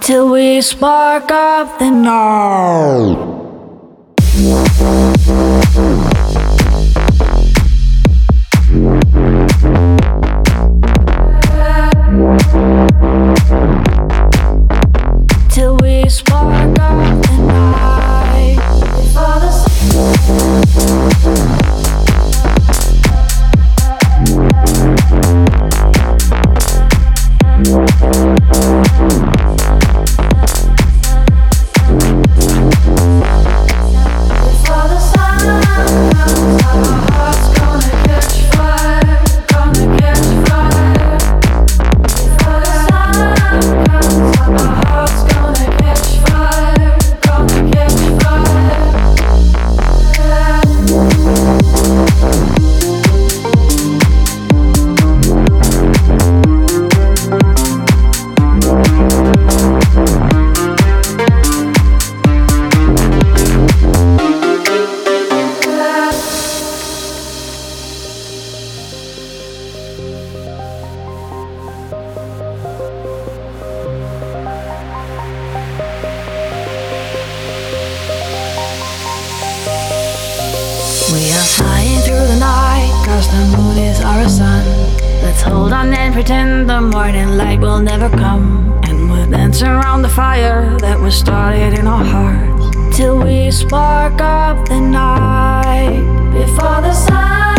till we spark up the we spark up the night before the sun. We are flying through the night, cause the moon is our sun. Let's hold on and pretend the morning light will never come. And we'll dance around the fire that was started in our hearts. Till we spark up the night. Before the sun